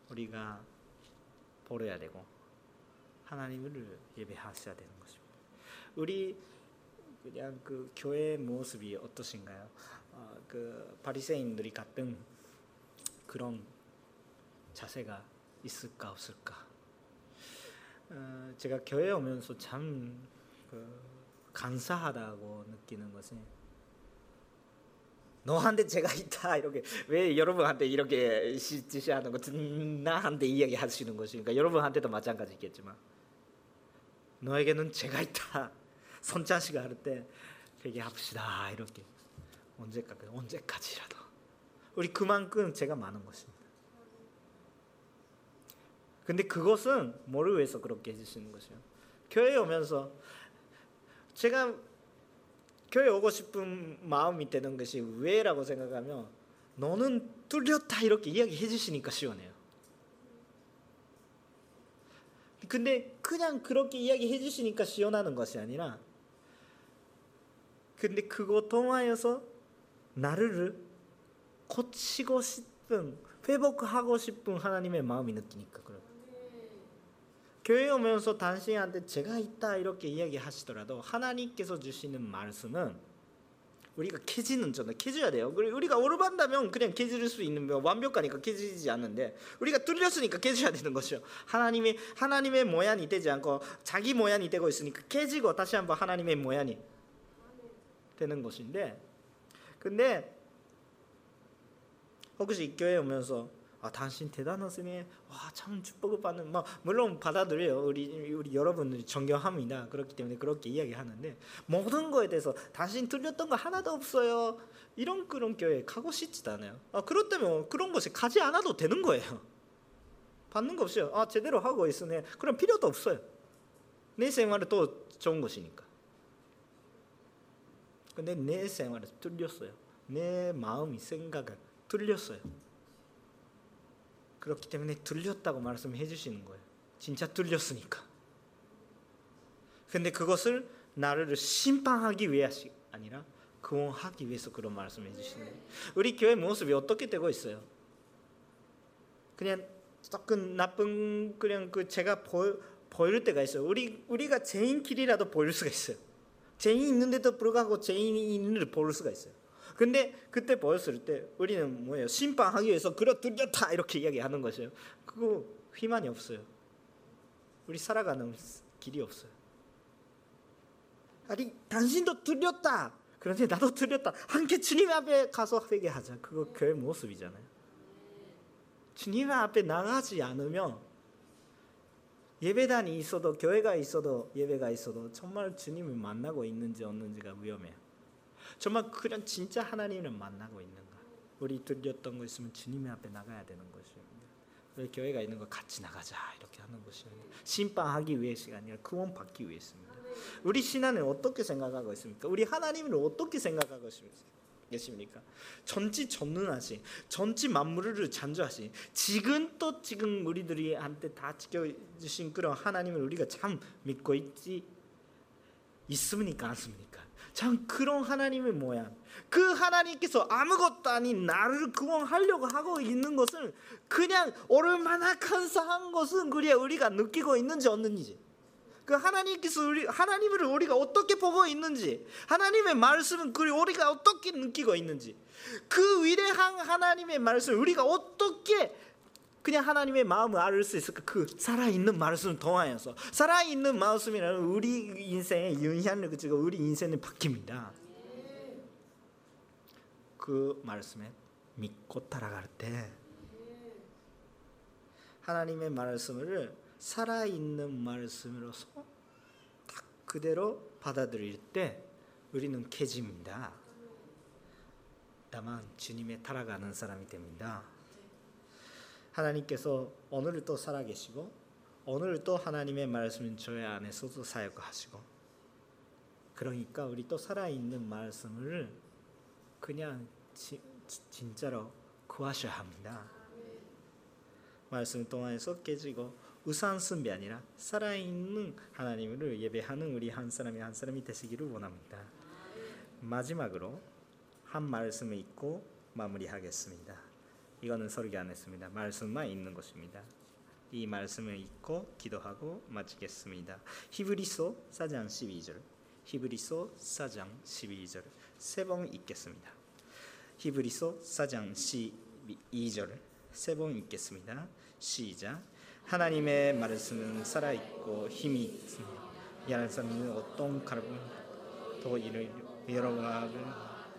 우리가 버려야 되고 하나님을 예배하셔야 되는 것입니다. 우리 그냥 그 교회 모습이 어떠신가요? 어, 그 바리새인들이 같은 그런 자세가 있을까 없을까? 어, 제가 교회 오면서 참 그 감사하다고 느끼는 것은 너한테 제가 있다 이렇게 왜 여러분한테 이렇게 지시하는 거 나한테 이야기하시는 것이니까 여러분한테도 마찬가지겠지만 너에게는 제가 있다 손자식가 할때 얘기합시다 이렇게 언제까지 언제까지라도 우리 그만큼 제가 많은 것입니다. 근데 그것은 뭐를 위해서 그렇게 해주시는 것이요? 교회 오면서 제가 교회 오고 싶은 마음이 되는 것이 왜라고 생각하면 너는 뚫렸다 이렇게 이야기해 주시니까 시원해요. 근데 그냥 그렇게 이야기해 주시니까 시원하는 것이 아니라 근데 그거 통하여서 나를 고치고 싶은 회복하고 싶은 하나님의 마음이 느끼니까 그래요. 교회 오면서 당신한테 제가 있다 이렇게 이야기하시더라도 하나님께서 주시는 말씀은 우리가 깨지는 전에 깨져야 돼요. 우리가 오르반다면 그냥 깨질 수 있는 완벽하니까 깨지지 않는데 우리가 뚫렸으니까 깨져야 되는 것이요. 하나님의 하나님의 모양이 되지 않고 자기 모양이 되고 있으니까 깨지고 다시 한번 하나님의 모양이 되는 것인데 근데 혹시 교회 오면서 아 당신 대단하시네. 와 참 축복을 받는 뭐 물론 받아들여요. 우리 우리 여러분들이 존경합니다. 그렇기 때문에 그렇게 이야기하는데 모든 거에 대해서 당신 틀렸던 거 하나도 없어요. 이런 그런 교회 가고 싶지도 않아요. 아 그렇다면 그런 곳에 가지 않아도 되는 거예요. 받는 거 없어요. 아 제대로 하고 있으네. 그럼 필요도 없어요. 내 생활은 또 좋은 것이니까. 근데 내 생활을 뚫렸어요. 내 마음이 생각을 뚫렸어요. 그렇기 때문에 들렸다고 말씀해 주시는 거예요. 진짜 들렸으니까. 근데 그것을 나를 심판하기 위해서 아니라 구원하기 위해서 그런 말씀해 주시는 거예요. 우리 교회 모습이 어떻게 되고 있어요? 그냥 조금 나쁜 그냥 그 제가 보, 보일 때가 있어요. 우리 우리가 죄인끼리라도 보일 수가 있어요. 죄인 있는데도 불구하고 죄인이 있는 볼 수가 있어요. 근데 그때 보였을 때 우리는 뭐예요? 심판하기 위해서 그려 뚫렸다 이렇게 이야기하는 것이에요. 그거 희망이 없어요. 우리 살아가는 길이 없어요. 아니 당신도 틀렸다. 그런데 나도 틀렸다. 함께 주님 앞에 가서 회개하자. 그거 교회 모습이잖아요. 주님 앞에 나가지 않으면 예배단이 있어도 교회가 있어도 예배가 있어도 정말 주님을 만나고 있는지 없는지가 위험해요. 정말 그런 진짜 하나님을 만나고 있는가? 우리 들렸던 거 있으면 주님의 앞에 나가야 되는 것입니다. 우리 교회가 있는 거 같이 나가자 이렇게 하는 것입니다. 심판하기 위해서가 아니라 구원 받기 위해서입니다. 우리 신앙을 어떻게 생각하고 있습니까? 우리 하나님을 어떻게 생각하고 계십니까? 전지 전능하신, 전지 만물을 창조하신, 지금 또 지금 우리들이 한테 다 지켜주신 그런 하나님을 우리가 참 믿고 있지 있습니까? 않습니까? 참 그런 하나님의 모양. 그 하나님께서 아무것도 아닌 나를 구원하려고 하고 있는 것을 그냥 얼마나 감사한 것은 그래야 우리가 느끼고 있는지 없는지. 그 하나님께서 우리 하나님을 우리가 어떻게 보고 있는지, 하나님의 말씀은 그 우리가 어떻게 느끼고 있는지, 그 위대한 하나님의 말씀 우리가 어떻게 그냥 하나님의 마음을 알 수 있을까? 그 살아있는 말씀을 통하여서 살아있는 말씀이라는 우리 인생의 영향력을 지고 우리 인생을 바뀝니다. 그 말씀에 믿고 따라갈 때 하나님의 말씀을 살아있는 말씀으로서 딱 그대로 받아들일 때 우리는 깨집니다. 다만 주님의 따라가는 사람이 됩니다. 하나님께서 오늘을 또 살아계시고 오늘 또 하나님의 말씀은 저희 안에서도 사역하시고 그러니까 우리 또 살아있는 말씀을 그냥 지, 진짜로 구하셔야 합니다. 말씀 동안에서 깨지고 우상 숭배 아니라 살아있는 하나님을 예배하는 우리 한 사람이 한 사람이 되시기를 원합니다. 마지막으로 한 말씀을 읽고 마무리하겠습니다. 이거는 설교 안 했습니다. 말씀만 있는 것입니다. 이 말씀을 읽고 기도하고 마치겠습니다. 히브리서 4장 12절. 히브리서 4장 12절. 세 번 읽겠습니다. 히브리서 4장 12절. 세 번 읽겠습니다. 시작. 하나님의 말씀은 살아 있고 힘이 있습니다. 야는 사람은 어떤 가르고 또 이를 여러분과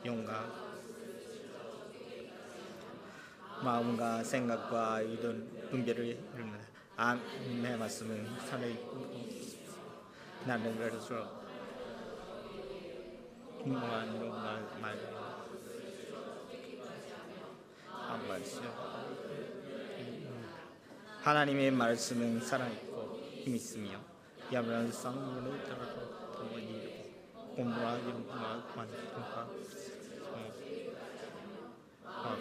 영과 마음과 생각과 의도는 분별을 이룹니다. 아내 말씀은 살아있고 나는 그래서 이런 말 말씀 하나님의 말씀은 살아있고 힘 있으며 야brán 쌍문을 따라서 동원이 공부와 연구와 관심과 아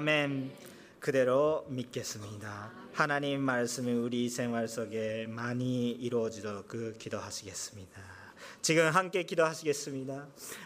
멘. 그대로 믿겠습니다. 하나님 말씀이 우리 생활 속에 많이 이루어지도록 그 기도하시겠습니다. 지금 함께 기도하시겠습니다.